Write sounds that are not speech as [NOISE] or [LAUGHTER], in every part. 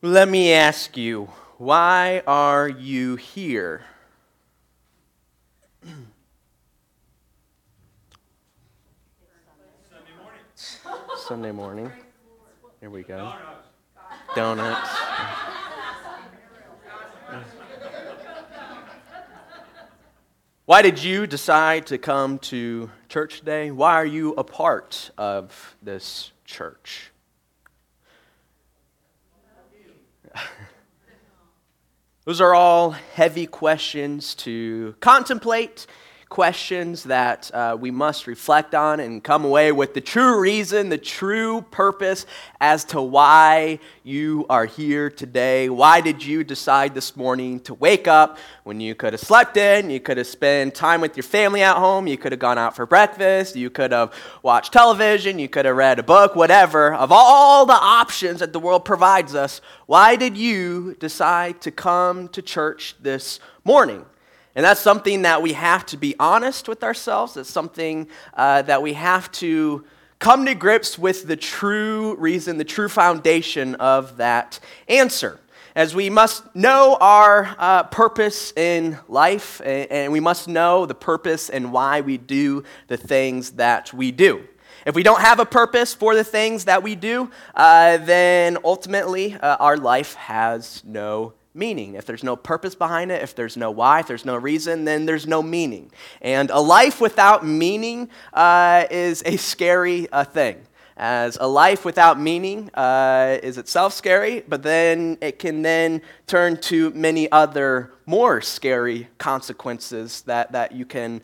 Let me ask you, why are you here? Sunday morning. Sunday morning. Here we go. Donuts. Why did you decide to come to church today? Why are you a part of this church? Those are all heavy questions to contemplate questions that uh, we must reflect on and come away with the true reason, the true purpose as to why you are here today. Why did you decide this morning to wake up when you could have slept in, you could have spent time with your family at home, you could have gone out for breakfast, you could have watched television, you could have read a book, whatever. Of all the options that the world provides us, why did you decide to come to church this morning? And that's something that we have to be honest with ourselves. It's something uh, that we have to come to grips with the true reason, the true foundation of that answer. As we must know our uh, purpose in life, and we must know the purpose and why we do the things that we do. If we don't have a purpose for the things that we do, uh, then ultimately uh, our life has no meaning. If there's no purpose behind it, if there's no why, if there's no reason, then there's no meaning. And a life without meaning uh, is a scary uh, thing. As a life without meaning uh, is itself scary, but then it can then turn to many other more scary consequences that, that you can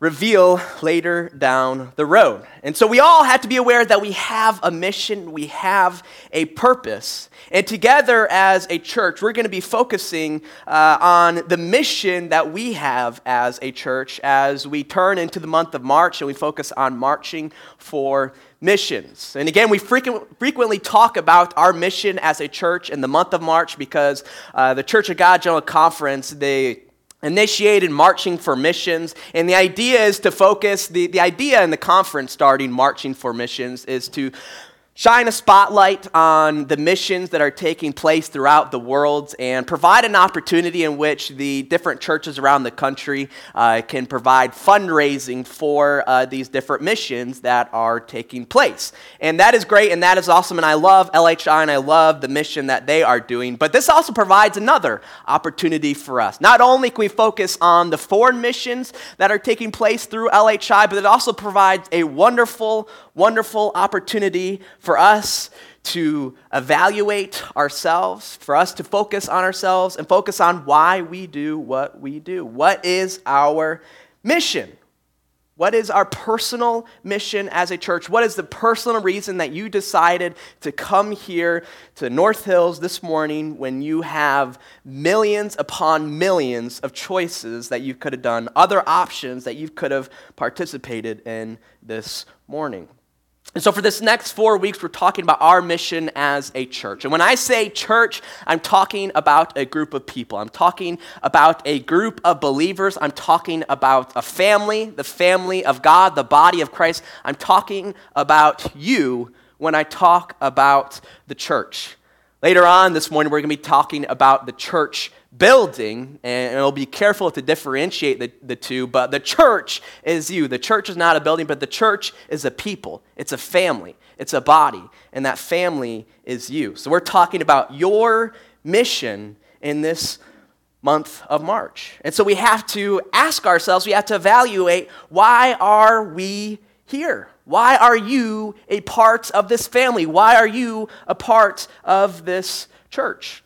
reveal later down the road. And so we all have to be aware that we have a mission, we have a purpose. And together as a church, we're going to be focusing uh, on the mission that we have as a church as we turn into the month of March and we focus on marching for missions. And again, we frequently talk about our mission as a church in the month of March because uh, the Church of God General Conference, they initiated marching for missions. And the idea is to focus the, the idea in the conference starting marching for missions is to shine a spotlight on the missions that are taking place throughout the world and provide an opportunity in which the different churches around the country uh, can provide fundraising for uh, these different missions that are taking place. And that is great and that is awesome. And I love LHI and I love the mission that they are doing. But this also provides another opportunity for us. Not only can we focus on the foreign missions that are taking place through LHI, but it also provides a wonderful, wonderful opportunity for us to evaluate ourselves, for us to focus on ourselves and focus on why we do what we do. What is our mission? What is our personal mission as a church? What is the personal reason that you decided to come here to North Hills this morning when you have millions upon millions of choices that you could have done, other options that you could have participated in this morning? And so, for this next four weeks, we're talking about our mission as a church. And when I say church, I'm talking about a group of people. I'm talking about a group of believers. I'm talking about a family, the family of God, the body of Christ. I'm talking about you when I talk about the church. Later on this morning, we're going to be talking about the church building, and we'll be careful to differentiate the, the two, but the church is you. The church is not a building, but the church is a people, it's a family, it's a body, and that family is you. So we're talking about your mission in this month of March. And so we have to ask ourselves, we have to evaluate why are we here? Why are you a part of this family? Why are you a part of this church?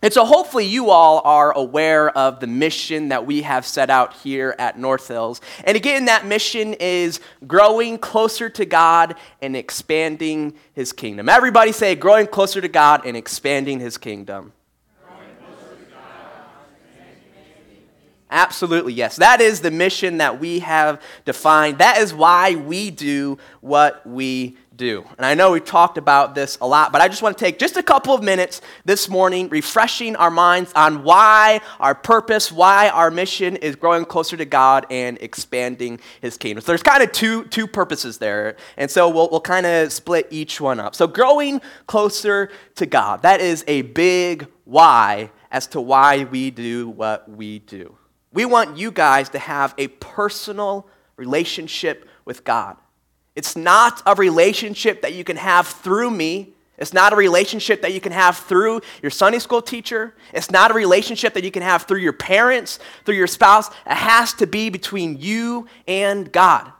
And so, hopefully, you all are aware of the mission that we have set out here at North Hills. And again, that mission is growing closer to God and expanding His kingdom. Everybody say, growing closer to God and expanding His kingdom. Absolutely, yes. That is the mission that we have defined. That is why we do what we do. And I know we've talked about this a lot, but I just want to take just a couple of minutes this morning, refreshing our minds on why our purpose, why our mission is growing closer to God and expanding His kingdom. So there's kind of two, two purposes there. And so we'll, we'll kind of split each one up. So growing closer to God, that is a big why as to why we do what we do. We want you guys to have a personal relationship with God. It's not a relationship that you can have through me. It's not a relationship that you can have through your Sunday school teacher. It's not a relationship that you can have through your parents, through your spouse. It has to be between you and God.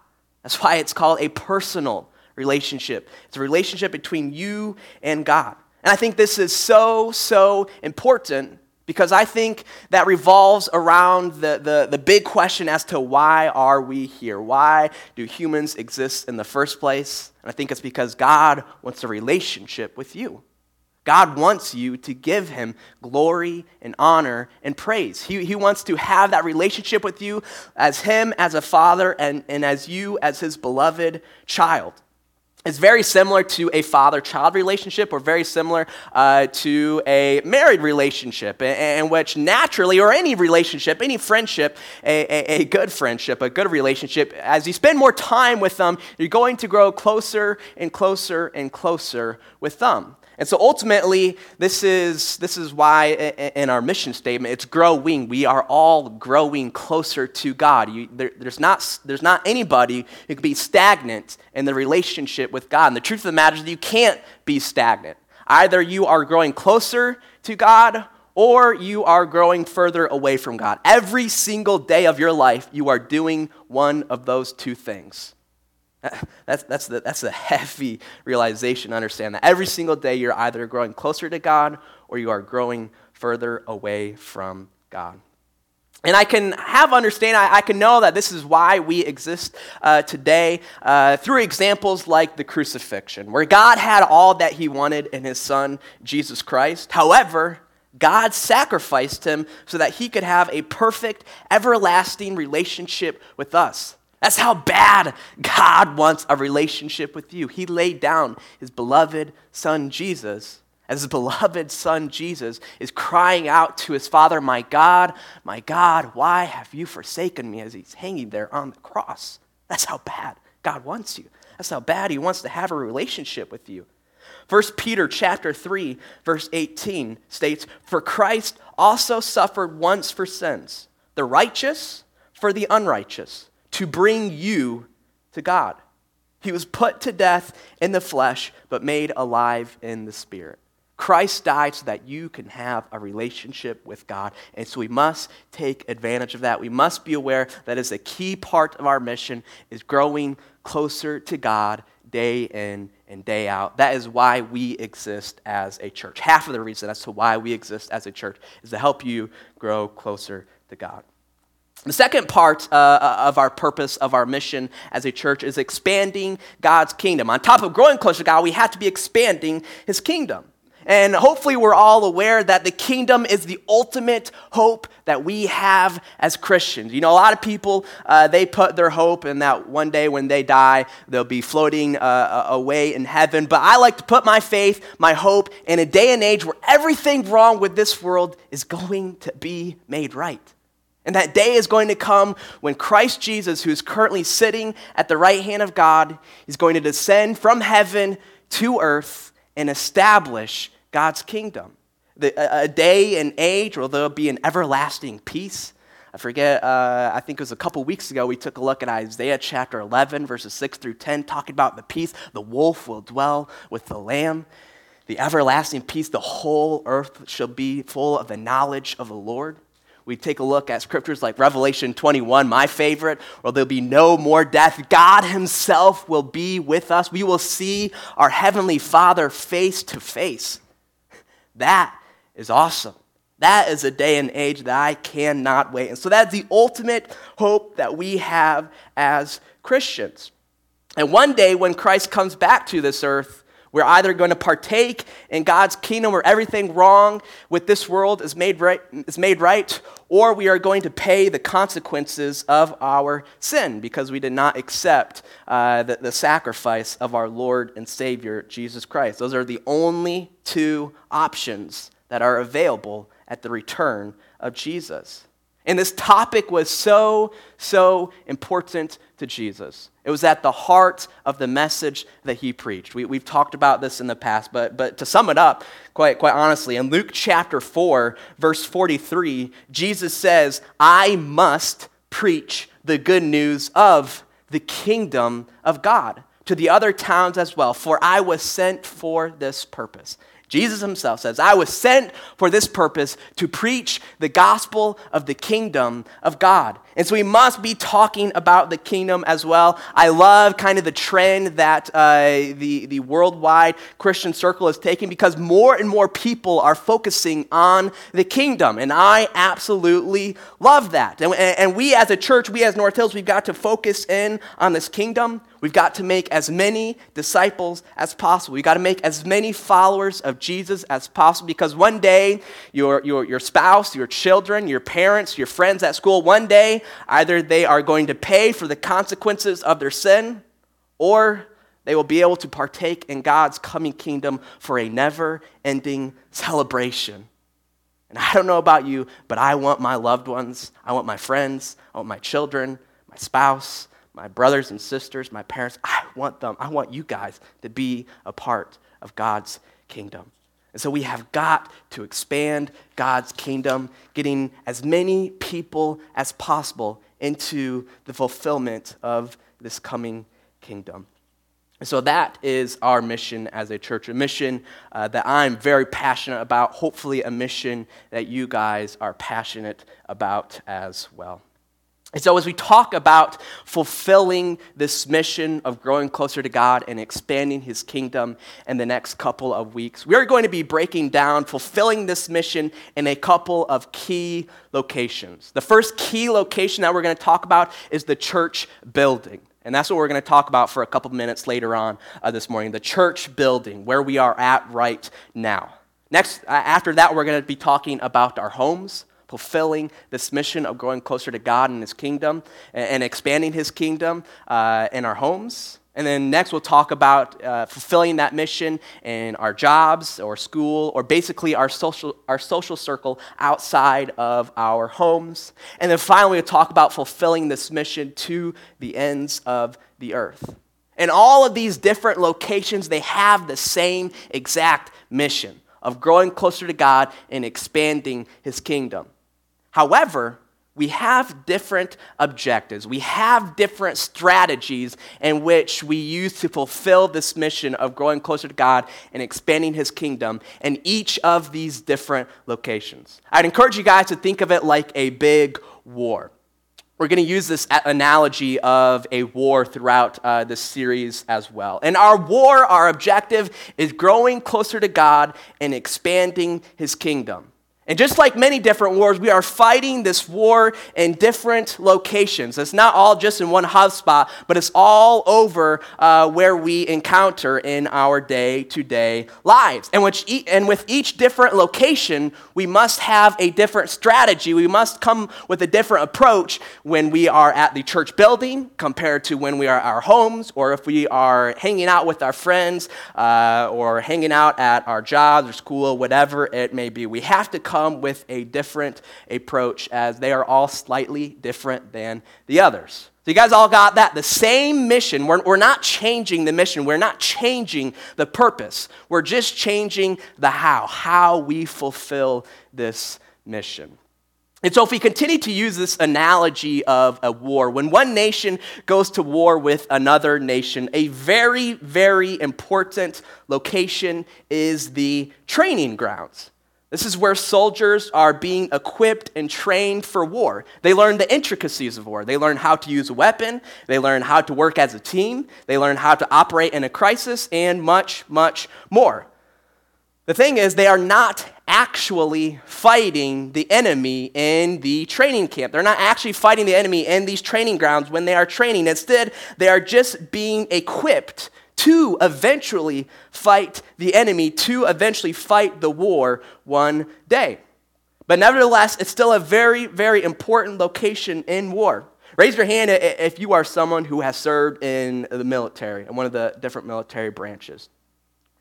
That's why it's called a personal relationship. It's a relationship between you and God. And I think this is so, so important because I think that revolves around the, the, the, big question as to why are we here? Why do humans exist in the first place? And I think it's because God wants a relationship with you. God wants you to give him glory and honor and praise. He, he wants to have that relationship with you as him as a father and, and as you as his beloved child. It's very similar to a father child relationship, or very similar uh, to a married relationship, in, in, which naturally, or any relationship, any friendship, a, a, a, good friendship, a good relationship, as you spend more time with them, you're going to grow closer and closer and closer with them. And so ultimately, this is, this is why in our mission statement, it's growing. We are all growing closer to God. You, there, there's, not, there's not anybody who can be stagnant in the relationship with God. And the truth of the matter is that you can't be stagnant. Either you are growing closer to God or you are growing further away from God. Every single day of your life, you are doing one of those two things. [LAUGHS] That's, that's, the, that's a [LAUGHS] heavy realization. To understand that every single day you're either growing closer to God or you are growing further away from God. And I can have understand, I, I can know that this is why we exist uh, today uh, through examples like the crucifixion, where God had all that he wanted in his son, Jesus Christ. However, God sacrificed him so that he could have a perfect, everlasting relationship with us. That's how bad God wants a relationship with you. He laid down his beloved son Jesus as his beloved son Jesus is crying out to his father, My God, my God, why have you forsaken me? as he's hanging there on the cross. That's how bad God wants you. That's how bad he wants to have a relationship with you. 1 Peter chapter 3 verse 18 states, "For Christ also suffered once for sins, the righteous for the unrighteous." To bring you to God. He was put to death in the flesh, but made alive in the spirit. Christ died so that you can have a relationship with God. And so we must take advantage of that. We must be aware that is a key part of our mission is growing closer to God day in and day out. That is why we exist as a church. Half of the reason as to why we exist as a church is to help you grow closer to God. The second part uh, of our purpose, of our mission as a church, is expanding God's kingdom. On top of growing closer to God, we have to be expanding His kingdom. And hopefully, we're all aware that the kingdom is the ultimate hope that we have as Christians. You know, a lot of people, uh, they put their hope in that one day when they die, they'll be floating uh, away in heaven. But I like to put my faith, my hope, in a day and age where everything wrong with this world is going to be made right. And that day is going to come when Christ Jesus, who is currently sitting at the right hand of God, is going to descend from heaven to earth and establish God's kingdom. The, a day and age where there'll be an everlasting peace. I forget, uh, I think it was a couple weeks ago, we took a look at Isaiah chapter 11, verses 6 through 10, talking about the peace. The wolf will dwell with the lamb. The everlasting peace, the whole earth shall be full of the knowledge of the Lord we take a look at scriptures like Revelation 21, my favorite, where there'll be no more death. God Himself will be with us. We will see our Heavenly Father face to face. That is awesome. That is a day and age that I cannot wait. And so that's the ultimate hope that we have as Christians. And one day when Christ comes back to this earth, We're either going to partake in God's kingdom where everything wrong with this world is made right, is made right, or we are going to pay the consequences of our sin because we did not accept uh, the, the sacrifice of our Lord and Savior, Jesus Christ. Those are the only two options that are available at the return of Jesus. And this topic was so, so important to Jesus. It was at the heart of the message that he preached. We, have talked about this in the past, but, but to sum it up, quite, quite honestly, in Luke chapter 4, verse 43, Jesus says, I must preach the good news of the kingdom of God to the other towns as well, for I was sent for this purpose. Jesus himself says, I was sent for this purpose to preach the gospel of the kingdom of God. And so we must be talking about the kingdom as well. I love kind of the trend that uh, the, the worldwide Christian circle is taking because more and more people are focusing on the kingdom. And I absolutely love that. And, and we as a church, we as North Hills, we've got to focus in on this kingdom. We've got to make as many disciples as possible. We've got to make as many followers of Jesus as possible because one day your, your, your spouse, your children, your parents, your friends at school, one day either they are going to pay for the consequences of their sin or they will be able to partake in God's coming kingdom for a never ending celebration. And I don't know about you, but I want my loved ones, I want my friends, I want my children, my spouse, my brothers and sisters, my parents, I want them, I want you guys to be a part of God's kingdom. And so we have got to expand God's kingdom, getting as many people as possible into the fulfillment of this coming kingdom. And so that is our mission as a church, a mission uh, that I'm very passionate about, hopefully, a mission that you guys are passionate about as well. And so, as we talk about fulfilling this mission of growing closer to God and expanding His kingdom in the next couple of weeks, we are going to be breaking down fulfilling this mission in a couple of key locations. The first key location that we're going to talk about is the church building. And that's what we're going to talk about for a couple minutes later on uh, this morning the church building, where we are at right now. Next, uh, after that, we're going to be talking about our homes fulfilling this mission of growing closer to God and His kingdom and, expanding His kingdom uh, in our homes. And then next, we'll talk about uh, fulfilling that mission in our jobs or school or basically our social, our social circle outside of our homes. And then finally, we'll talk about fulfilling this mission to the ends of the earth. And all of these different locations, they have the same exact mission of growing closer to God and expanding His kingdom. However, we have different objectives. We have different strategies in which we use to fulfill this mission of growing closer to God and expanding His kingdom in each of these different locations. I'd encourage you guys to think of it like a big war. We're going to use this analogy of a war throughout uh, this series as well. And our war, our objective, is growing closer to God and expanding His kingdom. And just like many different wars, we are fighting this war in different locations. It's not all just in one hotspot, but it's all over uh, where we encounter in our day to day lives. And, which e- and with each different location, we must have a different strategy. We must come with a different approach when we are at the church building compared to when we are at our homes, or if we are hanging out with our friends, uh, or hanging out at our jobs or school, whatever it may be. We have to come come with a different approach as they are all slightly different than the others. So, you guys all got that? The same mission. We're, we're not changing the mission. We're not changing the purpose. We're just changing the how, how we fulfill this mission. And so, if we continue to use this analogy of a war, when one nation goes to war with another nation, a very, very important location is the training grounds. This is where soldiers are being equipped and trained for war. They learn the intricacies of war. They learn how to use a weapon. They learn how to work as a team. They learn how to operate in a crisis, and much, much more. The thing is, they are not actually fighting the enemy in the training camp. They're not actually fighting the enemy in these training grounds when they are training. Instead, they are just being equipped to eventually fight the enemy, to eventually fight the war one day. But nevertheless, it's still a very, very important location in war. Raise your hand if you are someone who has served in the military, in one of the different military branches.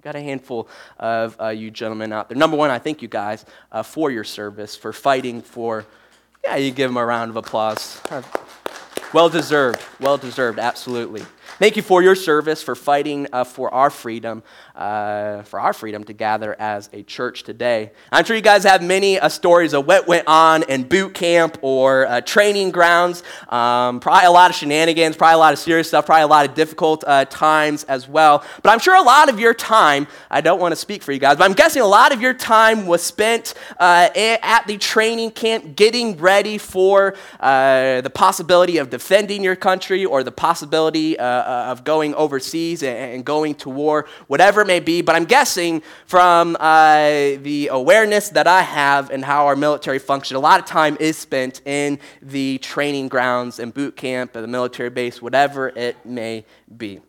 Got a handful of uh, you gentlemen out there. Number one, I thank you guys uh, for your service, for fighting for, yeah, you give them a round of applause. Well deserved, well deserved, absolutely. Thank you for your service, for fighting uh, for our freedom, uh, for our freedom to gather as a church today. I'm sure you guys have many uh, stories of what went on in boot camp or uh, training grounds. Um, probably a lot of shenanigans, probably a lot of serious stuff, probably a lot of difficult uh, times as well. But I'm sure a lot of your time, I don't want to speak for you guys, but I'm guessing a lot of your time was spent uh, at the training camp getting ready for the possibility of defending your country or the possibility uh, of going overseas and, and, going to war, whatever it may be. But I'm guessing from uh, the awareness that I have and how our military function, a lot of time is spent in the training grounds and boot camp at the military base, whatever it may be.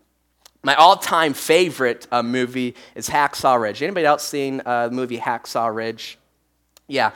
My all-time favorite uh, movie is Hacksaw Ridge. Anybody else seen uh, the movie Hacksaw Ridge? Yeah.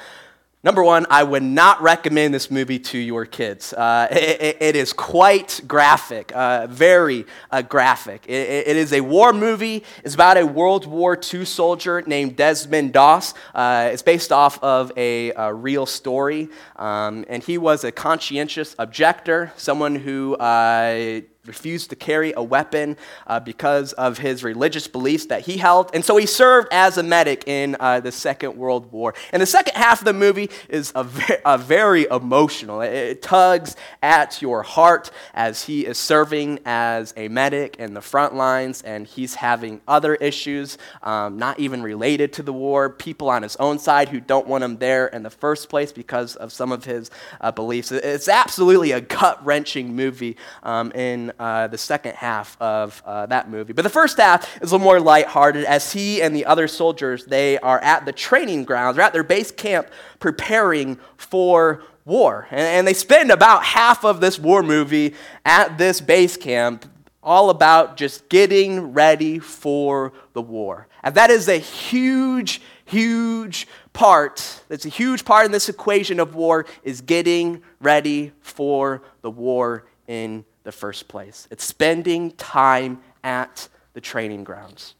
Number one, I would not recommend this movie to your kids. Uh, it, it is quite graphic, uh, very uh, graphic. It, it is a war movie. It's about a World War II soldier named Desmond Doss. Uh, it's based off of a, a real story. Um, and he was a conscientious objector, someone who uh, refused to carry a weapon uh, because of his religious beliefs that he held. And so he served as a medic in uh, the Second World War. And the second half of the movie is a, ve- a very emotional. It, it, tugs at your heart as he is serving as a medic in the front lines and he's having other issues, um, not even related to the war, people on his own side who don't want him there in the first place because of some of his uh, beliefs. It's absolutely a gut wrenching movie um, in uh, the second half of uh, that movie. But the first half is a little more lighthearted as he and the other soldiers, they are at the training grounds, they're at their base camp preparing for war. And, and they spend about half of this war movie at this base camp all about just getting ready for the war. And that is a huge, huge part, that's a huge part in this equation of war, is getting ready for the war in the first place. It's spending time at the training grounds.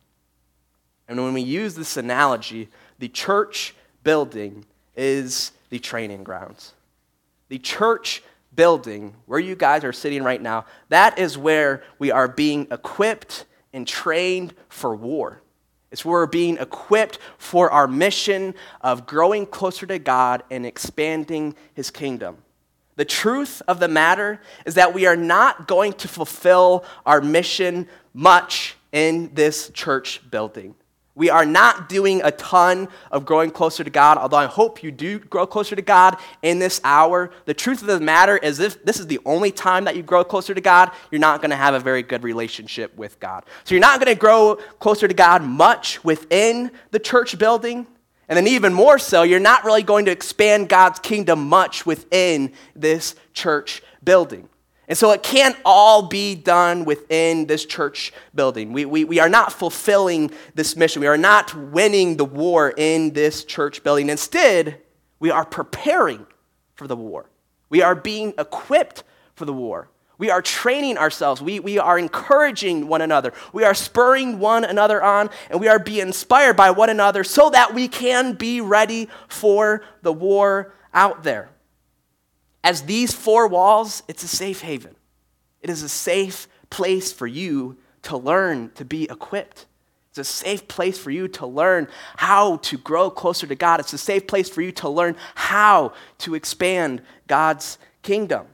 And when we use this analogy, the church building is the training grounds. The church building, where you guys are sitting right now, that is where we are being equipped and trained for war. It's where we're being equipped for our mission of growing closer to God and expanding his kingdom. The truth of the matter is that we are not going to fulfill our mission much in this church building. We are not doing a ton of growing closer to God, although I hope you do grow closer to God in this hour. The truth of the matter is, if this is the only time that you grow closer to God, you're not going to have a very good relationship with God. So you're not going to grow closer to God much within the church building. And then, even more so, you're not really going to expand God's kingdom much within this church building. And so it can't all be done within this church building. We, we, we are not fulfilling this mission. We are not winning the war in this church building. Instead, we are preparing for the war. We are being equipped for the war. We are training ourselves. We, we are encouraging one another. We are spurring one another on, and we are being inspired by one another so that we can be ready for the war out there. As these four walls, it's a safe haven. It is a safe place for you to learn to be equipped. It's a safe place for you to learn how to grow closer to God. It's a safe place for you to learn how to expand God's kingdom.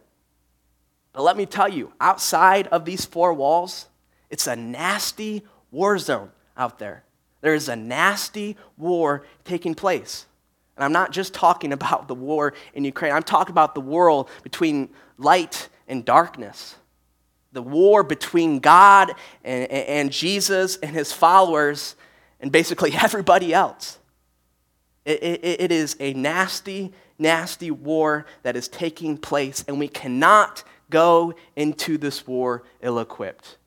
But let me tell you, outside of these four walls, it's a nasty war zone out there. There is a nasty war taking place. And I'm not just talking [LAUGHS] about the war in Ukraine, I'm talking about the world between light and darkness. The war between God and, and Jesus and his followers and basically [LAUGHS] everybody else. It, it, it is a nasty, nasty war that is taking place, and we cannot go into this war ill equipped.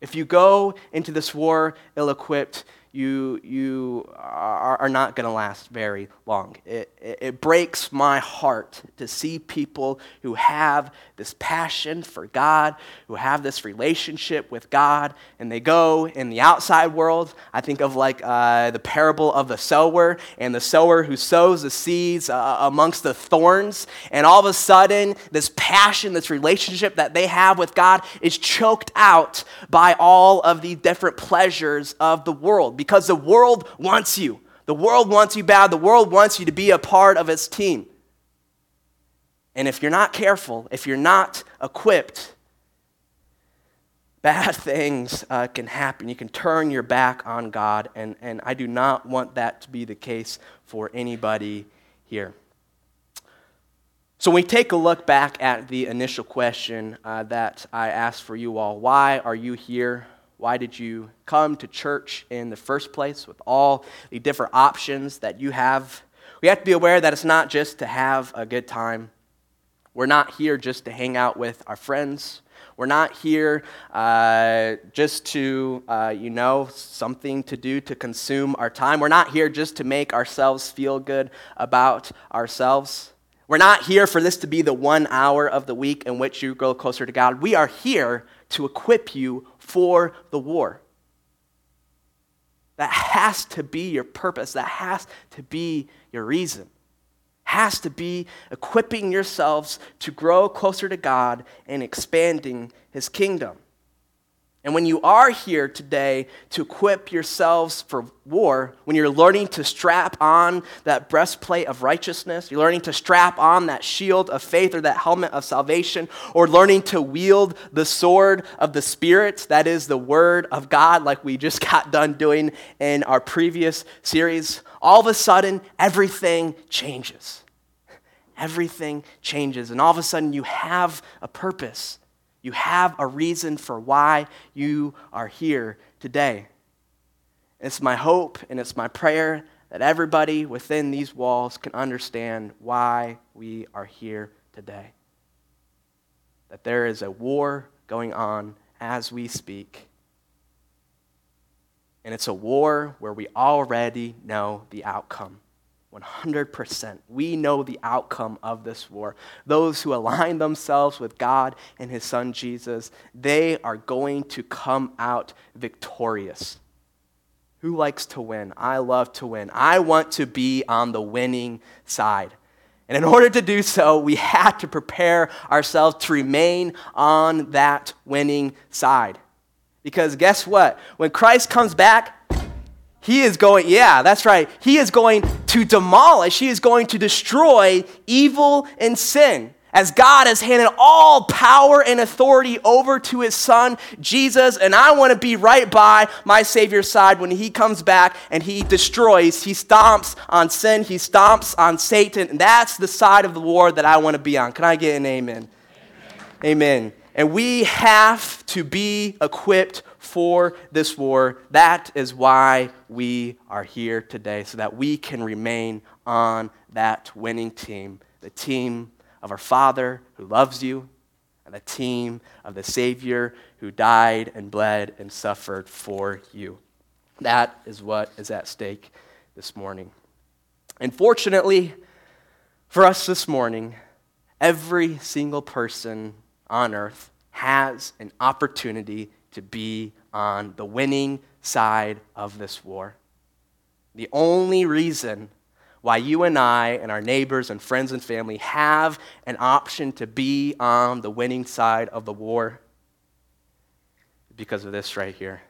If you go into this war ill equipped, you, you are, are not going to last very long. It, it, it, breaks my heart to see people who have this passion for God, who have this relationship with God, and they go in the outside world. I think of like uh, the parable of the sower, and the sower who sows the seeds uh, amongst the thorns, and all of a sudden, this passion, this relationship that they have with God is choked out by all of the different pleasures of the world because the world wants you. The world wants you bad. The world wants you to be a part of its team. And if you're not careful, if you're not equipped, bad [LAUGHS] things uh, can happen. You can turn your back on God, and, and I do not want that to be the case for anybody here. So, when we take a look back at the initial question uh, that I asked for you all why are you here? Why did you come to church in the first place with all the different options that you have? We have to be aware that it's not just to have a good time. We're not here just to hang out with our friends. We're not here uh, just to, uh, you know, something to do to consume our time. We're not here just to make ourselves feel good about ourselves. We're not here for this to be the one hour of the week in which you grow closer to God. We are here to equip you for the war. That has to be your purpose. That has to be your reason. Has to be equipping yourselves to grow closer to God and expanding His kingdom. And when you are here today to equip yourselves for war, when you're learning to strap on that breastplate of righteousness, you're learning to strap on that shield of faith or that helmet of salvation, or learning to wield the sword of the Spirit, that is the Word of God, like we just [LAUGHS] got done doing in our previous series, all of a sudden everything changes. Everything changes. And all of a sudden you have a purpose. You have a reason for why you are here today. It's my hope and it's my prayer that everybody within these walls can understand why we are here today. That there is a war going on as we speak. And it's a war where we already know the outcome. 100%. We know the outcome of this war. Those who align themselves with God and His Son Jesus, they are going to come out victorious. Who likes to win? I love to win. I want to be on the winning side. And in order to do so, we have to prepare ourselves to remain on that winning side. Because guess what? When Christ comes back, he is going, yeah, that's right. He is going to demolish, he is going to destroy evil and sin. As God has handed all power and authority over to his son, Jesus, and I want to be right by my Savior's side when he comes back and he destroys, he stomps on sin, he stomps on Satan. And that's the side of the war that I want to be on. Can I get an amen? Amen. amen. And we have to be equipped for this war. That is why we are here today, so that we can remain on that winning team the team of our Father who loves you, and the team of the Savior who died and bled and suffered for you. That is what is at stake this morning. And fortunately for us this morning, every single person on earth has an opportunity to be on the winning side of this war. The only reason why you and I and our neighbors and friends and family have an option to be on the winning side of the war is because of this right here,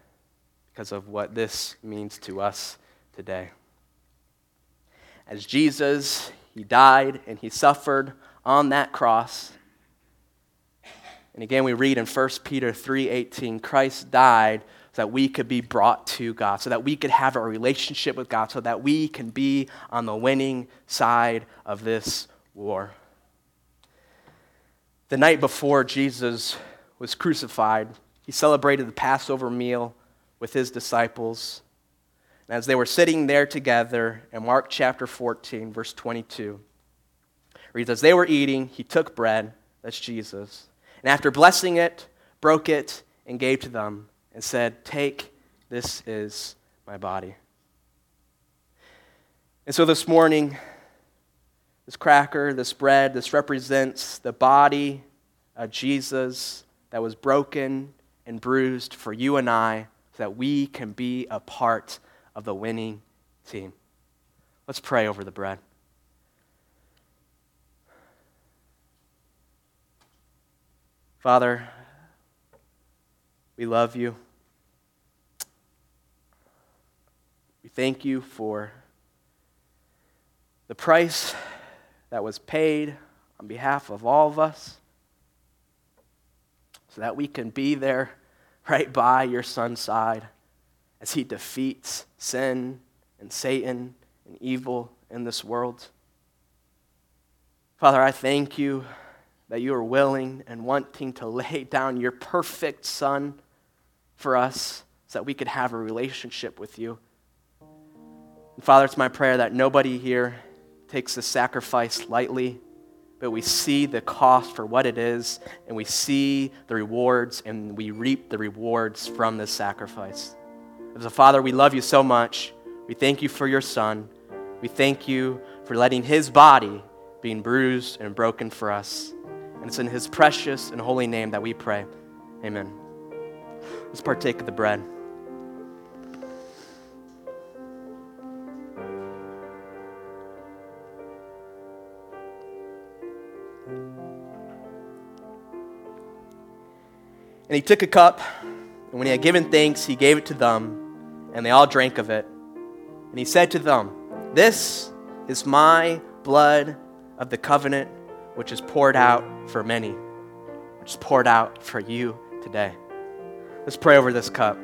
because of what this means to us today. As Jesus, he died and he suffered on that cross and again, we read in 1 Peter 3:18, Christ died so that we could be brought to God, so that we could have a relationship with God, so that we can be on the winning side of this war. The night before Jesus was crucified, he celebrated the Passover meal with his disciples. And as they were sitting there together in Mark chapter 14, verse 22, reads, As they were eating, he took bread, that's Jesus and after blessing it, broke it and gave to them. and said, Take, this is my body. And so this morning, this cracker, this bread, this represents the body of Jesus that was broken and bruised for you and I so that we can be a part of the winning team. Let's pray over the bread. Father, we love you. We thank you for the price that was paid on behalf of all of us so that we can be there [LAUGHS] right by your son's side as he defeats sin and Satan and evil in this world. Father, I thank you that you are willing and wanting to lay [LAUGHS] down your perfect Son for us so that we could have a relationship with you. And Father, it's my prayer that nobody here takes the sacrifice lightly, but we see the cost for what it is, and we see the rewards, and we reap the rewards from this sacrifice. As a Father, we love you so much. We thank you for your Son. We thank you for letting his body being bruised and broken for us. And it's in his precious and holy name that we pray. Amen. Let's partake of the bread. And he took a cup, and when he had given thanks, he gave it to them, and they all drank of it. And he said to them, This is my blood of the covenant, which is poured out for many, which is poured out for you today. Let's pray over this cup.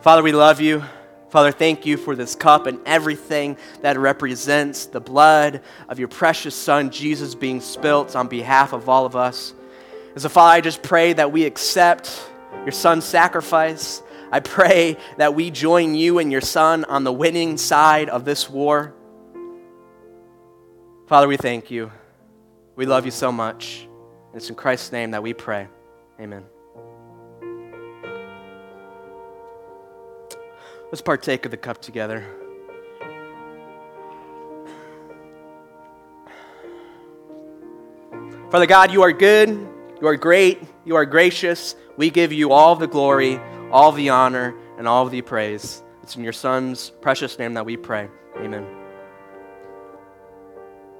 Father, we love you. Father, thank you for this cup and everything that represents the blood of your precious Son, Jesus, being spilt on behalf of all of us. As so, Father, I just pray that we accept your son's sacrifice. I pray that we join you and your son on the winning side of this war. Father, we thank you. We love you so much. And it's in Christ's name that we pray. Amen. Let's partake of the cup together. Father God, you are good. You are great. You are gracious. We give you all the glory, all the honor, and all the praise. It's in your Son's precious name that we pray. Amen.